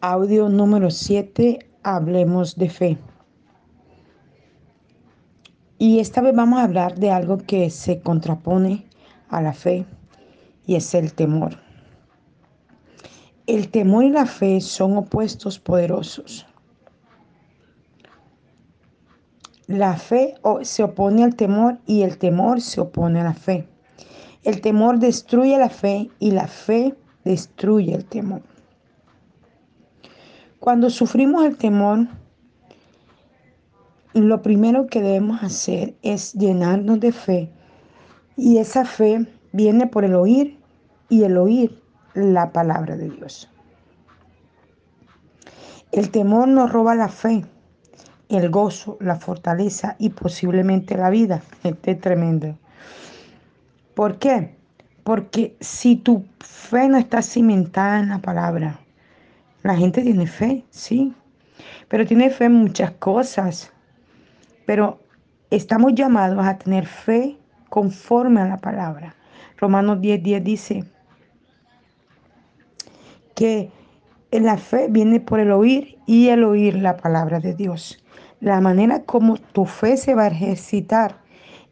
Audio número 7, hablemos de fe. Y esta vez vamos a hablar de algo que se contrapone a la fe y es el temor. El temor y la fe son opuestos poderosos. La fe se opone al temor y el temor se opone a la fe. El temor destruye la fe y la fe destruye el temor. Cuando sufrimos el temor, lo primero que debemos hacer es llenarnos de fe. Y esa fe viene por el oír y el oír la palabra de Dios. El temor nos roba la fe, el gozo, la fortaleza y posiblemente la vida. Este es tremendo. ¿Por qué? Porque si tu fe no está cimentada en la palabra, la gente tiene fe, sí, pero tiene fe en muchas cosas. Pero estamos llamados a tener fe conforme a la palabra. Romanos 10, 10 dice que la fe viene por el oír y el oír la palabra de Dios. La manera como tu fe se va a ejercitar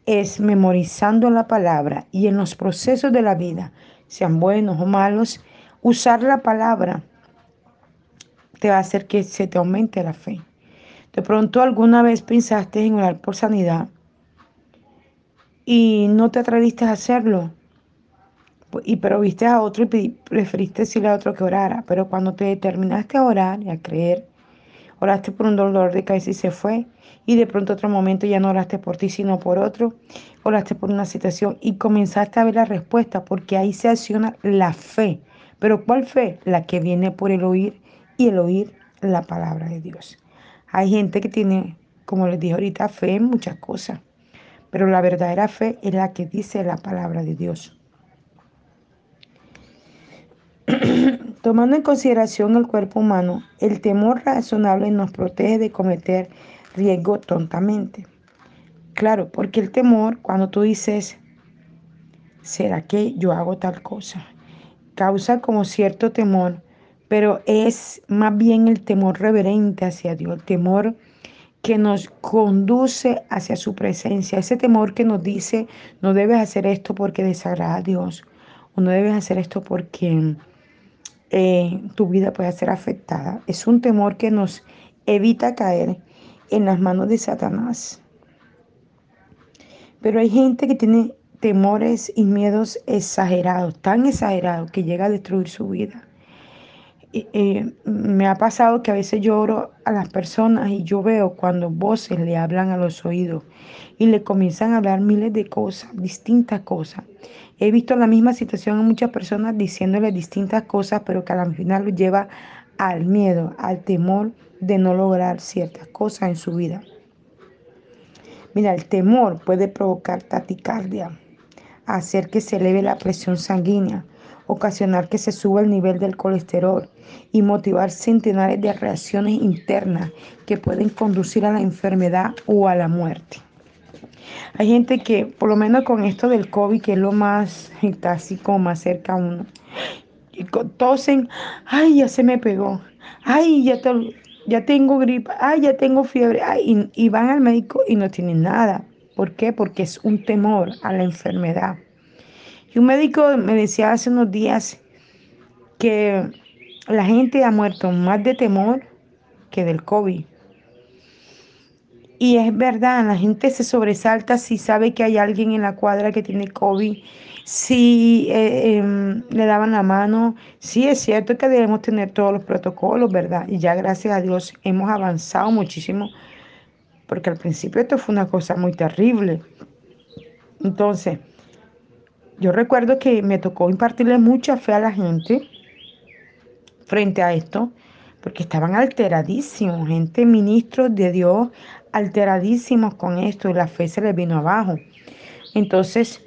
es memorizando la palabra y en los procesos de la vida, sean buenos o malos, usar la palabra te va a hacer que se te aumente la fe. De pronto alguna vez pensaste en orar por sanidad y no te atreviste a hacerlo. Y pero viste a otro y preferiste decirle a otro que orara. Pero cuando te determinaste a orar y a creer, oraste por un dolor de cabeza y se fue. Y de pronto otro momento ya no oraste por ti, sino por otro. Oraste por una situación y comenzaste a ver la respuesta porque ahí se acciona la fe. Pero ¿cuál fe? La que viene por el oír y el oír la palabra de Dios. Hay gente que tiene, como les dije ahorita, fe en muchas cosas, pero la verdadera fe es la que dice la palabra de Dios. Tomando en consideración el cuerpo humano, el temor razonable nos protege de cometer riesgo tontamente. Claro, porque el temor, cuando tú dices, ¿será que yo hago tal cosa? Causa como cierto temor pero es más bien el temor reverente hacia Dios, el temor que nos conduce hacia su presencia, ese temor que nos dice, no debes hacer esto porque desagrada a Dios, o no debes hacer esto porque eh, tu vida puede ser afectada. Es un temor que nos evita caer en las manos de Satanás. Pero hay gente que tiene temores y miedos exagerados, tan exagerados que llega a destruir su vida me ha pasado que a veces lloro a las personas y yo veo cuando voces le hablan a los oídos y le comienzan a hablar miles de cosas, distintas cosas. He visto la misma situación en muchas personas diciéndole distintas cosas, pero que al final lo lleva al miedo, al temor de no lograr ciertas cosas en su vida. Mira, el temor puede provocar taticardia, hacer que se eleve la presión sanguínea, ocasionar que se suba el nivel del colesterol y motivar centenares de reacciones internas que pueden conducir a la enfermedad o a la muerte. Hay gente que, por lo menos con esto del COVID, que es lo más, como más cerca a uno, y tosen, ay, ya se me pegó, ay, ya, ya tengo gripe, ay, ya tengo fiebre, y, y van al médico y no tienen nada. ¿Por qué? Porque es un temor a la enfermedad. Un médico me decía hace unos días que la gente ha muerto más de temor que del COVID. Y es verdad, la gente se sobresalta si sabe que hay alguien en la cuadra que tiene COVID, si eh, em, le daban la mano. Sí, es cierto que debemos tener todos los protocolos, ¿verdad? Y ya gracias a Dios hemos avanzado muchísimo, porque al principio esto fue una cosa muy terrible. Entonces, yo recuerdo que me tocó impartirle mucha fe a la gente frente a esto, porque estaban alteradísimos, gente, ministros de Dios, alteradísimos con esto, y la fe se les vino abajo. Entonces,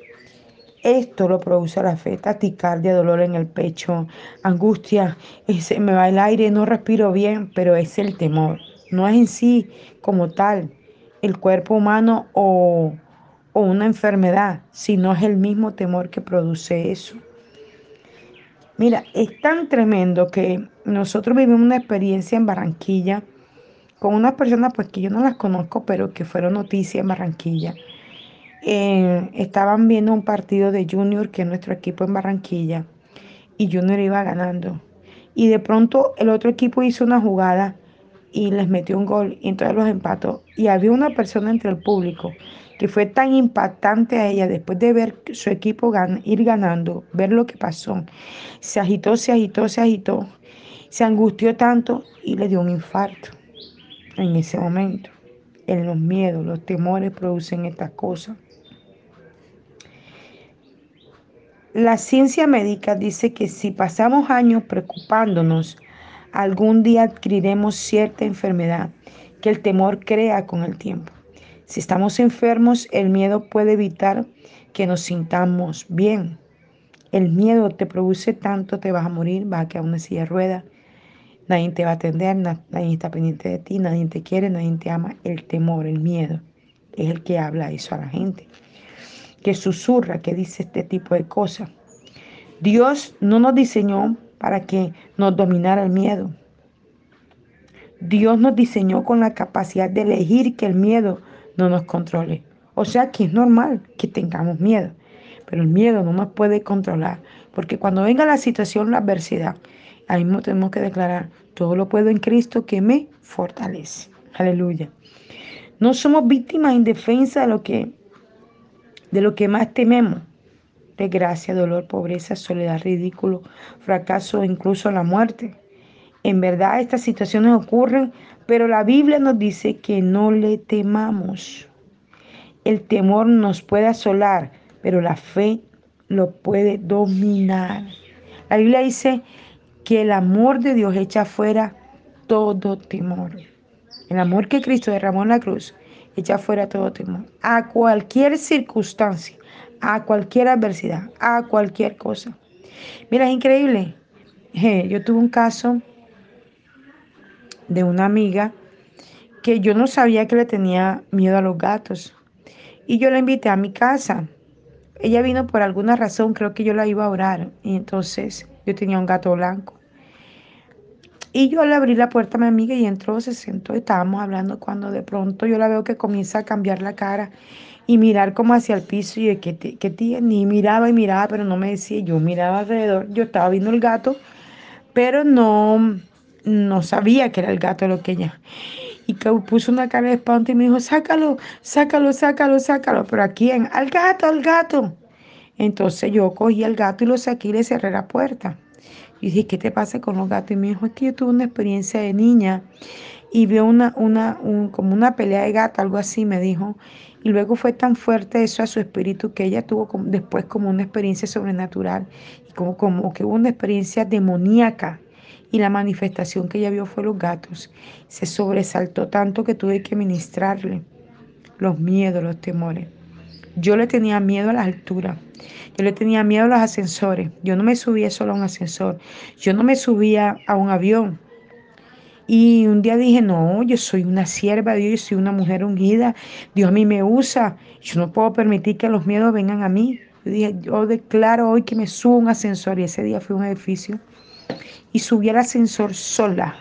esto lo produce la fe, taticardia, dolor en el pecho, angustia, se me va el aire, no respiro bien, pero es el temor. No es en sí como tal el cuerpo humano o o una enfermedad, sino es el mismo temor que produce eso. Mira, es tan tremendo que nosotros vivimos una experiencia en Barranquilla con unas personas pues que yo no las conozco, pero que fueron noticias en Barranquilla. Eh, estaban viendo un partido de Junior, que es nuestro equipo en Barranquilla, y Junior iba ganando. Y de pronto el otro equipo hizo una jugada y les metió un gol y entonces los empató. Y había una persona entre el público que fue tan impactante a ella después de ver su equipo ir ganando, ver lo que pasó. Se agitó, se agitó, se agitó, se angustió tanto y le dio un infarto en ese momento. En los miedos, los temores producen estas cosas. La ciencia médica dice que si pasamos años preocupándonos, algún día adquiriremos cierta enfermedad que el temor crea con el tiempo. Si estamos enfermos, el miedo puede evitar que nos sintamos bien. El miedo te produce tanto, te vas a morir, vas a quedar una silla de ruedas, nadie te va a atender, nadie está pendiente de ti, nadie te quiere, nadie te ama. El temor, el miedo, es el que habla eso a la gente, que susurra, que dice este tipo de cosas. Dios no nos diseñó para que nos dominara el miedo. Dios nos diseñó con la capacidad de elegir que el miedo no nos controle. O sea que es normal que tengamos miedo, pero el miedo no nos puede controlar, porque cuando venga la situación, la adversidad, ahí mismo tenemos que declarar, todo lo puedo en Cristo que me fortalece. Aleluya. No somos víctimas indefensas de lo que de lo que más tememos. Desgracia, dolor, pobreza, soledad, ridículo, fracaso, incluso la muerte. En verdad estas situaciones ocurren, pero la Biblia nos dice que no le temamos. El temor nos puede asolar, pero la fe lo puede dominar. La Biblia dice que el amor de Dios echa fuera todo temor. El amor que Cristo derramó en la cruz echa fuera todo temor. A cualquier circunstancia, a cualquier adversidad, a cualquier cosa. Mira, es increíble. Yo tuve un caso de una amiga que yo no sabía que le tenía miedo a los gatos. Y yo la invité a mi casa. Ella vino por alguna razón, creo que yo la iba a orar. Y entonces yo tenía un gato blanco. Y yo le abrí la puerta a mi amiga y entró, se sentó, estábamos hablando cuando de pronto yo la veo que comienza a cambiar la cara y mirar como hacia el piso y de que, que tiene, ni miraba y miraba, pero no me decía, yo miraba alrededor, yo estaba viendo el gato, pero no, no sabía que era el gato lo que ella. Y que puso una cara de espanto y me dijo, sácalo, sácalo, sácalo, sácalo. ¿Pero a quién? Al gato, al gato. Entonces yo cogí al gato y lo saqué y le cerré la puerta. Y dije, ¿qué te pasa con los gatos? Y me dijo, es que yo tuve una experiencia de niña y vio una, una, como una pelea de gato, algo así, me dijo. Y luego fue tan fuerte eso a su espíritu que ella tuvo después como una experiencia sobrenatural y como, como que hubo una experiencia demoníaca y la manifestación que ella vio fue los gatos. Se sobresaltó tanto que tuve que ministrarle los miedos, los temores. Yo le tenía miedo a las alturas. Yo le tenía miedo a los ascensores. Yo no me subía solo a un ascensor. Yo no me subía a un avión. Y un día dije, no, yo soy una sierva de Dios, yo soy una mujer ungida. Dios a mí me usa. Yo no puedo permitir que los miedos vengan a mí. Yo dije, yo declaro hoy que me subo a un ascensor. Y ese día fue un edificio y subí al ascensor sola.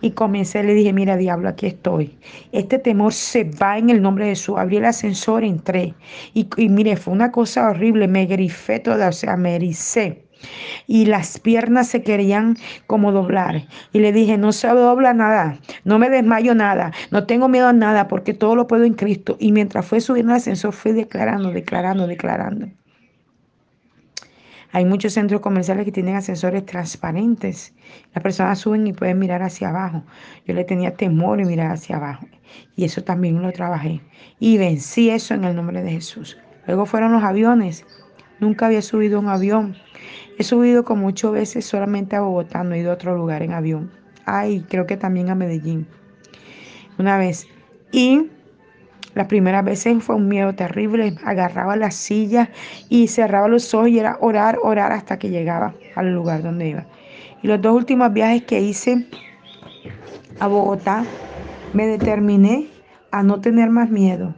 Y comencé, le dije, mira diablo, aquí estoy. Este temor se va en el nombre de Jesús. Abrí el ascensor, entré. Y, mire, fue una cosa horrible. Me grifé toda, o sea, me ericé. Y las piernas se querían como doblar. Y le dije, no se dobla nada, no me desmayo nada, no tengo miedo a nada porque todo lo puedo en Cristo. Y mientras fue subiendo al ascensor, fui declarando, declarando, declarando. Hay muchos centros comerciales que tienen ascensores transparentes. Las personas suben y pueden mirar hacia abajo. Yo le tenía temor y mirar hacia abajo. Y eso también lo trabajé. Y vencí eso en el nombre de Jesús. Luego fueron los aviones. Nunca había subido un avión. He subido como ocho veces solamente a Bogotá, no he ido a otro lugar en avión. Ay, creo que también a Medellín. Una vez. Y las primeras veces fue un miedo terrible, agarraba la silla y cerraba los ojos y era orar, orar hasta que llegaba al lugar donde iba. Y los dos últimos viajes que hice a Bogotá, me determiné a no tener más miedo.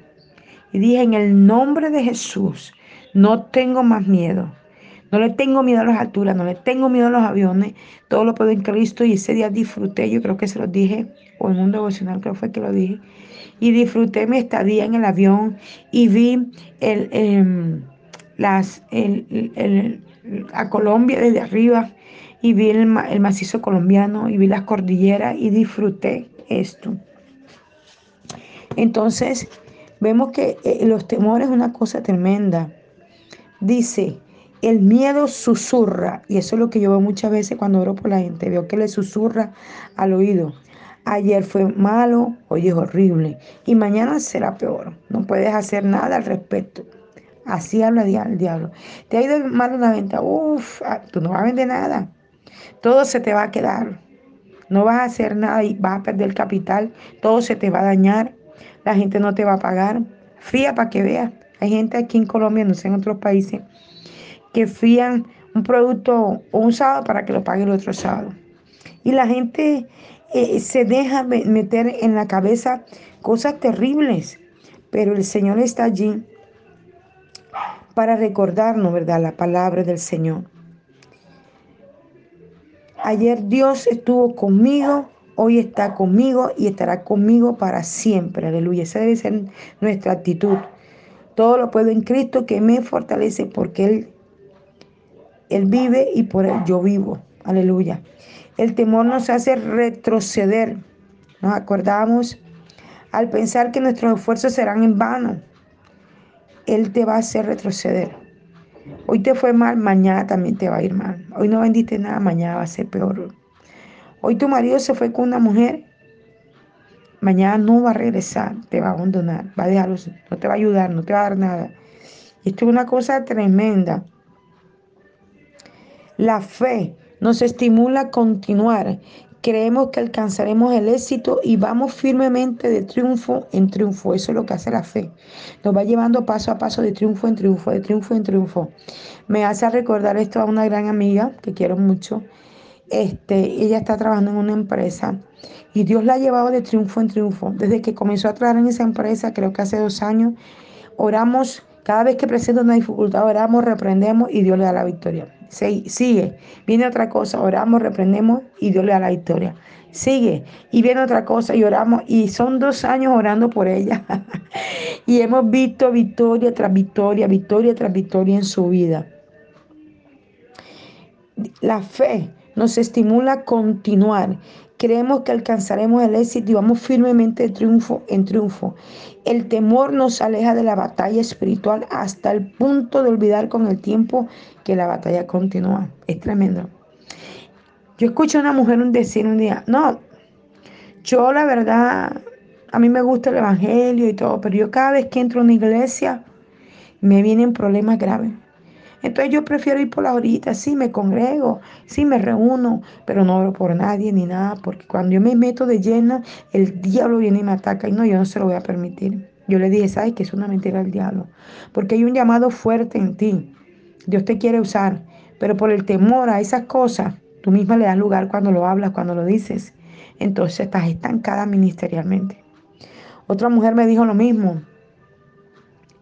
Y dije, en el nombre de Jesús, no tengo más miedo. No le tengo miedo a las alturas, no le tengo miedo a los aviones, todo lo puedo en Cristo y ese día disfruté, yo creo que se lo dije, o en un devocional creo fue que lo dije, y disfruté mi estadía en el avión y vi el, em, las, el, a Colombia desde arriba y vi el, el macizo colombiano y vi las cordilleras y disfruté esto. Entonces, vemos que eh, los temores es una cosa tremenda. Dice, el miedo susurra, y eso es lo que yo veo muchas veces cuando oro por la gente, veo que le susurra al oído. Ayer fue malo, hoy es horrible y mañana será peor. No puedes hacer nada al respecto. Así habla el diablo. Te ha ido mal una venta, uff, ah, tú no vas a vender nada. Todo se te va a quedar. No vas a hacer nada y vas a perder capital. Todo se te va a dañar. La gente no te va a pagar. Fía para que veas. Hay gente aquí en Colombia, no sé en otros países, que fían un producto un sábado para que lo pague el otro sábado. Y la gente eh, se deja meter en la cabeza cosas terribles, pero el Señor está allí para recordarnos, ¿verdad? La palabra del Señor. Ayer Dios estuvo conmigo, hoy está conmigo y estará conmigo para siempre. Aleluya. Esa debe ser nuestra actitud. Todo lo puedo en Cristo que me fortalece porque Él, Él vive y por Él yo vivo. Aleluya. El temor nos hace retroceder. Nos acordamos al pensar que nuestros esfuerzos serán en vano. Él te va a hacer retroceder. Hoy te fue mal, mañana también te va a ir mal. Hoy no vendiste nada, mañana va a ser peor. Hoy tu marido se fue con una mujer, mañana no va a regresar, te va a abandonar, va a dejarlo, no te va a ayudar, no te va a dar nada. Esto es una cosa tremenda. La fe nos estimula a continuar. Creemos que alcanzaremos el éxito y vamos firmemente de triunfo en triunfo. Eso es lo que hace la fe. Nos va llevando paso a paso de triunfo en triunfo, de triunfo en triunfo. Me hace recordar esto a una gran amiga que quiero mucho. Este, ella está trabajando en una empresa y Dios la ha llevado de triunfo en triunfo. Desde que comenzó a trabajar en esa empresa, creo que hace dos años, oramos, cada vez que presenta una dificultad, oramos, reprendemos y Dios le da la victoria sigue, viene otra cosa, oramos, reprendemos y Dios le da la victoria. Sigue y viene otra cosa y oramos y son dos años orando por ella y hemos visto victoria tras victoria, victoria tras victoria en su vida. La fe nos estimula a continuar Creemos que alcanzaremos el éxito y vamos firmemente de triunfo en triunfo. El temor nos aleja de la batalla espiritual hasta el punto de olvidar con el tiempo que la batalla continúa. Es tremendo. Yo escucho a una mujer decir un día, no, yo la verdad, a mí me gusta el Evangelio y todo, pero yo cada vez que entro a una iglesia me vienen problemas graves. Entonces yo prefiero ir por la horita, sí me congrego, sí me reúno, pero no oro por nadie ni nada, porque cuando yo me meto de llena, el diablo viene y me ataca y no, yo no se lo voy a permitir. Yo le dije, ¿sabes que es una mentira del diablo? Porque hay un llamado fuerte en ti. Dios te quiere usar, pero por el temor a esas cosas, tú misma le das lugar cuando lo hablas, cuando lo dices. Entonces estás estancada ministerialmente. Otra mujer me dijo lo mismo.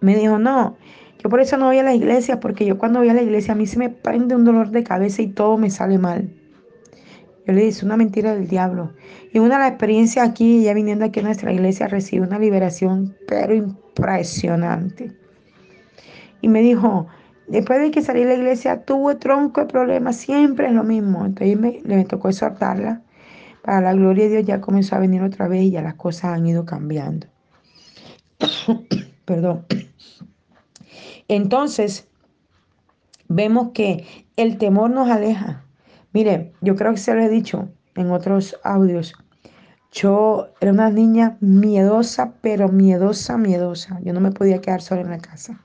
Me dijo, no, yo por eso no voy a la iglesia, porque yo cuando voy a la iglesia a mí se me prende un dolor de cabeza y todo me sale mal. Yo le dije, es una mentira del diablo. Y una de las experiencias aquí, ya viniendo aquí a nuestra iglesia, recibe una liberación, pero impresionante. Y me dijo, después de que salí de la iglesia, tuve tronco de problemas, siempre es lo mismo. Entonces me, me tocó exhortarla. Para la gloria de Dios ya comenzó a venir otra vez y ya las cosas han ido cambiando. Perdón. Entonces, vemos que el temor nos aleja. Mire, yo creo que se lo he dicho en otros audios. Yo era una niña miedosa, pero miedosa, miedosa. Yo no me podía quedar sola en la casa.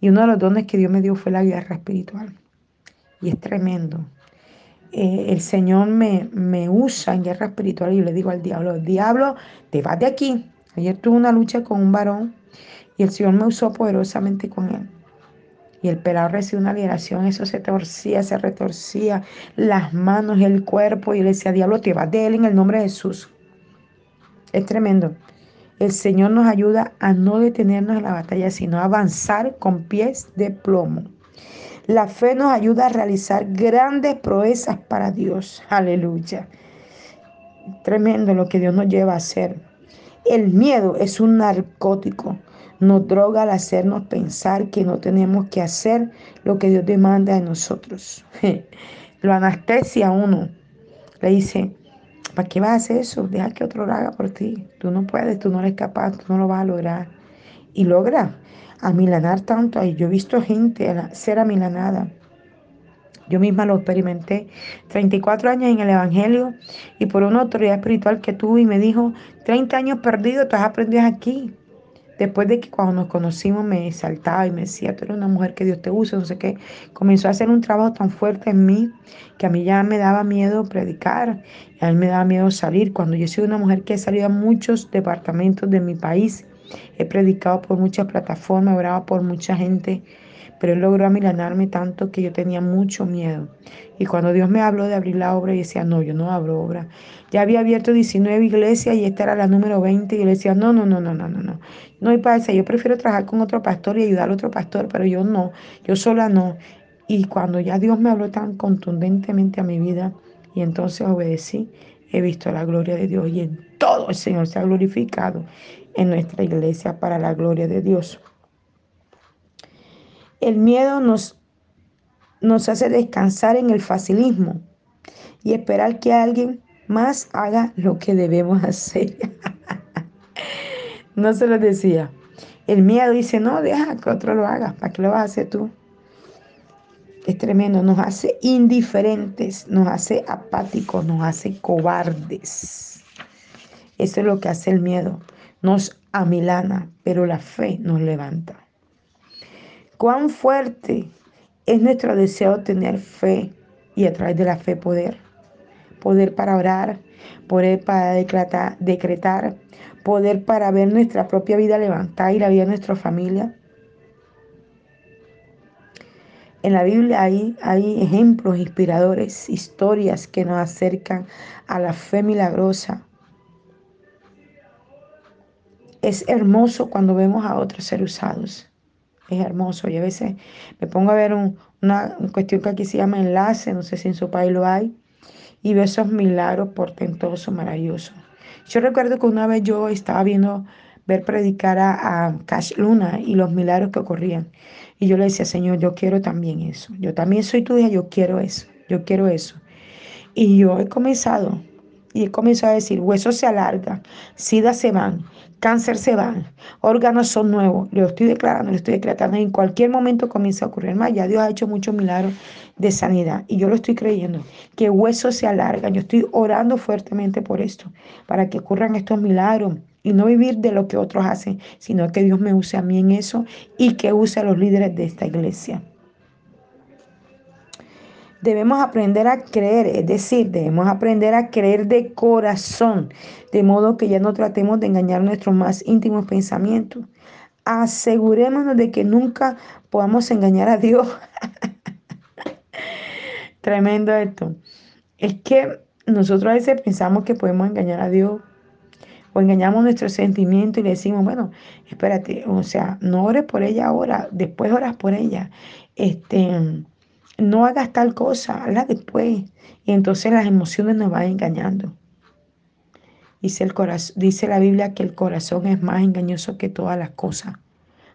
Y uno de los dones que Dios me dio fue la guerra espiritual. Y es tremendo. Eh, el Señor me, me usa en guerra espiritual y yo le digo al diablo, diablo, te vas de aquí. Ayer tuve una lucha con un varón y el Señor me usó poderosamente con él. Y el pelado recibió una liberación, eso se torcía, se retorcía, las manos, el cuerpo, y le decía, diablo, te vas de él en el nombre de Jesús. Es tremendo. El Señor nos ayuda a no detenernos en la batalla, sino a avanzar con pies de plomo. La fe nos ayuda a realizar grandes proezas para Dios. Aleluya. Tremendo lo que Dios nos lleva a hacer. El miedo es un narcótico. Nos droga al hacernos pensar que no tenemos que hacer lo que Dios demanda de nosotros. Lo anestesia uno. Le dice, ¿para qué vas a hacer eso? Deja que otro lo haga por ti. Tú no puedes, tú no eres capaz, tú no lo vas a lograr. Y logra amilanar tanto. Yo he visto gente ser amilanada. Yo misma lo experimenté. 34 años en el Evangelio y por una autoridad espiritual que tuve y me dijo, 30 años perdidos, tú has aprendido aquí. Después de que cuando nos conocimos me saltaba y me decía, tú eres una mujer que Dios te usa, no sé qué, comenzó a hacer un trabajo tan fuerte en mí que a mí ya me daba miedo predicar, a mí me daba miedo salir. Cuando yo soy una mujer que he salido a muchos departamentos de mi país, he predicado por muchas plataformas, he orado por mucha gente, pero él logró amilanarme tanto que yo tenía mucho miedo. Y cuando Dios me habló de abrir la obra, yo decía, no, yo no abro obra. Ya había abierto 19 iglesias y esta era la número 20 y yo le decía, no, no, no, no, no, no, no. No hay eso, yo prefiero trabajar con otro pastor y ayudar a otro pastor, pero yo no, yo sola no. Y cuando ya Dios me habló tan contundentemente a mi vida y entonces obedecí, he visto la gloria de Dios y en todo el Señor se ha glorificado en nuestra iglesia para la gloria de Dios. El miedo nos, nos hace descansar en el facilismo y esperar que alguien más haga lo que debemos hacer. no se lo decía. El miedo dice, no, deja que otro lo haga, ¿para qué lo vas a hacer tú? Es tremendo, nos hace indiferentes, nos hace apáticos, nos hace cobardes. Eso es lo que hace el miedo. Nos amilana, pero la fe nos levanta. Cuán fuerte es nuestro deseo de tener fe y a través de la fe poder. Poder para orar, poder para decretar, decretar poder para ver nuestra propia vida levantada y la vida de nuestra familia. En la Biblia hay, hay ejemplos inspiradores, historias que nos acercan a la fe milagrosa. Es hermoso cuando vemos a otros ser usados es hermoso. Y a veces me pongo a ver una cuestión que aquí se llama enlace, no sé si en su país lo hay, y veo esos milagros portentosos, maravillosos. Yo recuerdo que una vez yo estaba viendo, ver predicar a, a Cash Luna y los milagros que ocurrían. Y yo le decía, Señor, yo quiero también eso. Yo también soy tu hija, yo quiero eso. Yo quiero eso. Y yo he comenzado y él comenzó a decir, huesos se alargan, sida se van, cáncer se van, órganos son nuevos. Lo estoy declarando, lo estoy declarando. En cualquier momento comienza a ocurrir más. Ya Dios ha hecho muchos milagros de sanidad y yo lo estoy creyendo, que huesos se alargan. Yo estoy orando fuertemente por esto, para que ocurran estos milagros y no vivir de lo que otros hacen, sino que Dios me use a mí en eso y que use a los líderes de esta iglesia. Debemos aprender a creer, es decir, debemos aprender a creer de corazón, de modo que ya no tratemos de engañar nuestros más íntimos pensamientos. Asegurémonos de que nunca podamos engañar a Dios. Tremendo esto. Es que nosotros a veces pensamos que podemos engañar a Dios o engañamos nuestros sentimientos y le decimos, bueno, espérate, o sea, no ores por ella ahora, después oras por ella. Este, no hagas tal cosa, hazla después. Y entonces las emociones nos van engañando. Dice, el corazón, dice la Biblia que el corazón es más engañoso que todas las cosas.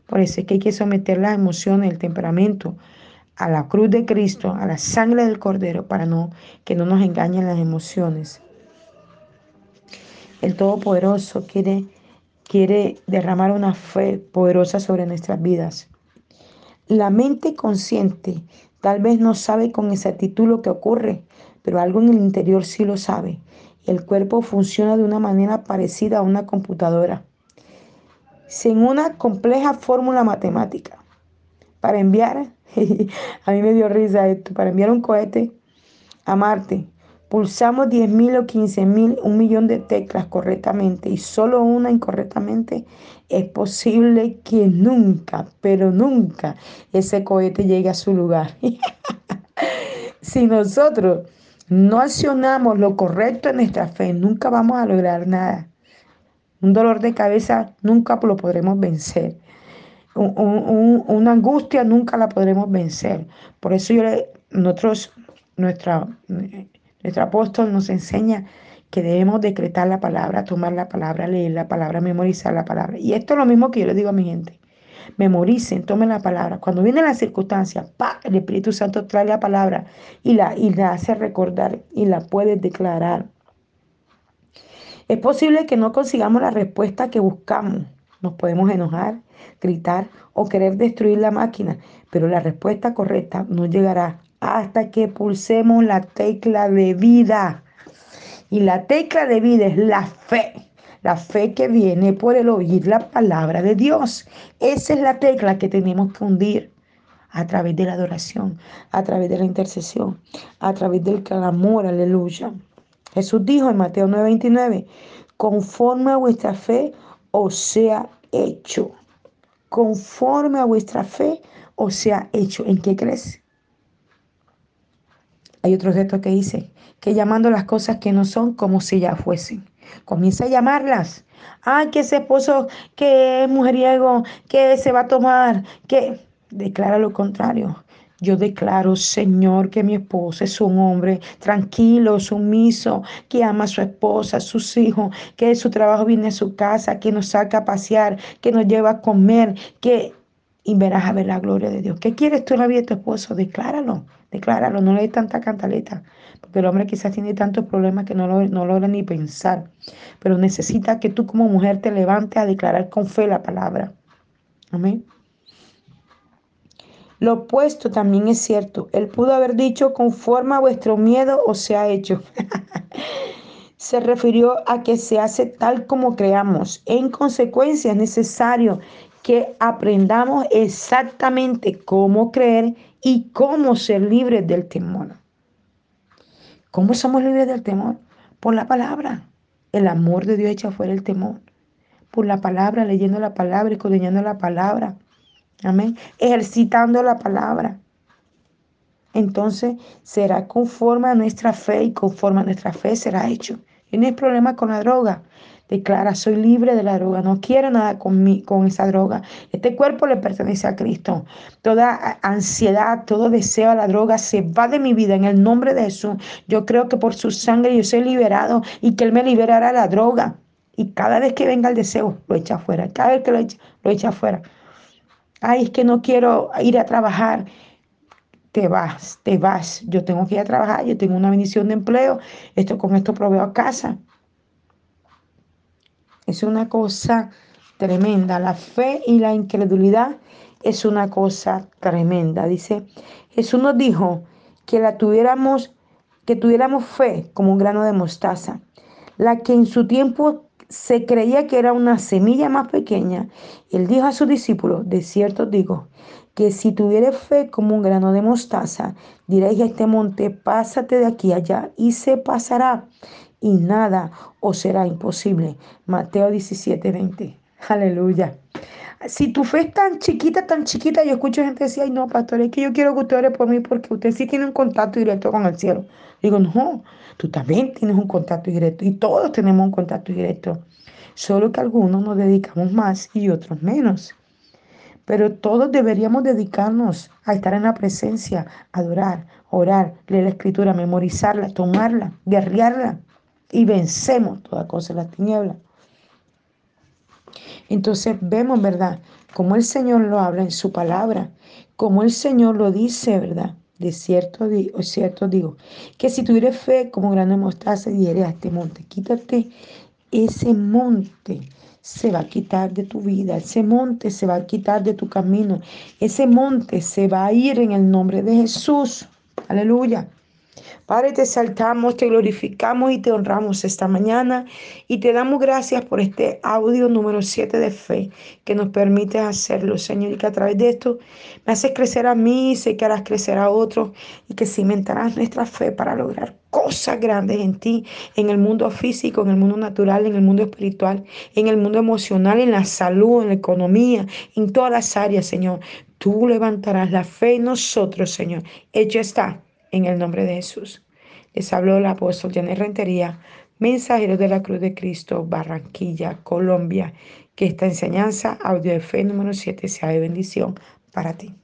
Por eso es que hay que someter las emociones, el temperamento a la cruz de Cristo, a la sangre del Cordero, para no, que no nos engañen las emociones. El Todopoderoso quiere, quiere derramar una fe poderosa sobre nuestras vidas. La mente consciente Tal vez no sabe con exactitud lo que ocurre, pero algo en el interior sí lo sabe. El cuerpo funciona de una manera parecida a una computadora, sin una compleja fórmula matemática. Para enviar, a mí me dio risa esto, para enviar un cohete a Marte, pulsamos 10.000 o 15.000, un millón de teclas correctamente y solo una incorrectamente, es posible que nunca, pero nunca ese cohete llegue a su lugar. si nosotros no accionamos lo correcto en nuestra fe, nunca vamos a lograr nada. Un dolor de cabeza nunca lo podremos vencer. una angustia nunca la podremos vencer. Por eso yo nosotros, nuestra, nuestro apóstol nos enseña que debemos decretar la palabra, tomar la palabra, leer la palabra, memorizar la palabra. Y esto es lo mismo que yo le digo a mi gente. Memoricen, tomen la palabra. Cuando vienen las circunstancias, ¡pa! el Espíritu Santo trae la palabra y la, y la hace recordar y la puede declarar. Es posible que no consigamos la respuesta que buscamos. Nos podemos enojar, gritar o querer destruir la máquina, pero la respuesta correcta no llegará hasta que pulsemos la tecla de vida. Y la tecla de vida es la fe. La fe que viene por el oír la palabra de Dios. Esa es la tecla que tenemos que hundir a través de la adoración, a través de la intercesión, a través del clamor, aleluya. Jesús dijo en Mateo 9:29, conforme a vuestra fe os sea hecho. Conforme a vuestra fe os sea hecho. ¿En qué crees? Hay otro texto que dice que llamando las cosas que no son como si ya fuesen. Comienza a llamarlas. Ay, que ese esposo que es mujeriego, que se va a tomar, que declara lo contrario. Yo declaro, Señor, que mi esposo es un hombre tranquilo, sumiso, que ama a su esposa, a sus hijos, que su trabajo viene a su casa, que nos saca a pasear, que nos lleva a comer, que... Y verás a ver la gloria de Dios. ¿Qué quieres tú en la vida de tu esposo? Decláralo, decláralo, no le des tanta cantaleta, porque el hombre quizás tiene tantos problemas que no, no logra ni pensar, pero necesita que tú como mujer te levantes a declarar con fe la palabra. Amén. Lo opuesto también es cierto. Él pudo haber dicho, conforme a vuestro miedo o se ha hecho. se refirió a que se hace tal como creamos. En consecuencia es necesario que aprendamos exactamente cómo creer y cómo ser libres del temor. ¿Cómo somos libres del temor? Por la palabra. El amor de Dios echa fuera el temor. Por la palabra, leyendo la palabra, escudriñando la palabra. Amén. Ejercitando la palabra. Entonces será conforme a nuestra fe y conforme a nuestra fe será hecho. Y no hay problema con la droga. Declara, soy libre de la droga, no quiero nada con, mí, con esa droga. Este cuerpo le pertenece a Cristo. Toda ansiedad, todo deseo a la droga se va de mi vida en el nombre de Jesús. Yo creo que por su sangre yo soy liberado y que Él me liberará la droga. Y cada vez que venga el deseo, lo echa afuera. Cada vez que lo echa, lo echa afuera ay, es que no quiero ir a trabajar. Te vas, te vas. Yo tengo que ir a trabajar, yo tengo una bendición de empleo. Esto con esto proveo a casa. Es una cosa tremenda. La fe y la incredulidad es una cosa tremenda. Dice, Jesús nos dijo que la tuviéramos, que tuviéramos fe como un grano de mostaza, la que en su tiempo se creía que era una semilla más pequeña, él dijo a sus discípulos, de cierto digo, que si tuvieres fe como un grano de mostaza, diréis a este monte, pásate de aquí allá, y se pasará, y nada os será imposible. Mateo 17, 20. Aleluya. Si tu fe es tan chiquita, tan chiquita, yo escucho gente decir, ay no, pastor, es que yo quiero que usted ore por mí porque usted sí tiene un contacto directo con el cielo. Digo, no, tú también tienes un contacto directo y todos tenemos un contacto directo. Solo que algunos nos dedicamos más y otros menos. Pero todos deberíamos dedicarnos a estar en la presencia, adorar, orar, leer la escritura, memorizarla, tomarla, guerrearla y vencemos toda cosa en las tinieblas. Entonces vemos, ¿verdad? Como el Señor lo habla en su palabra, como el Señor lo dice, ¿verdad? De cierto, digo, cierto digo, que si tuvieras fe como grande mostaza, diré a este monte, quítate ese monte se va a quitar de tu vida, ese monte se va a quitar de tu camino, ese monte se va a ir en el nombre de Jesús. Aleluya. Padre, te saltamos, te glorificamos y te honramos esta mañana y te damos gracias por este audio número 7 de fe que nos permite hacerlo, Señor, y que a través de esto me haces crecer a mí, sé que harás crecer a otros y que cimentarás nuestra fe para lograr cosas grandes en ti, en el mundo físico, en el mundo natural, en el mundo espiritual, en el mundo emocional, en la salud, en la economía, en todas las áreas, Señor. Tú levantarás la fe en nosotros, Señor. Hecho está en el nombre de Jesús. Les habló el apóstol Janet Rentería, mensajero de la Cruz de Cristo, Barranquilla, Colombia. que esta enseñanza, audio de fe número 7, sea de bendición para ti.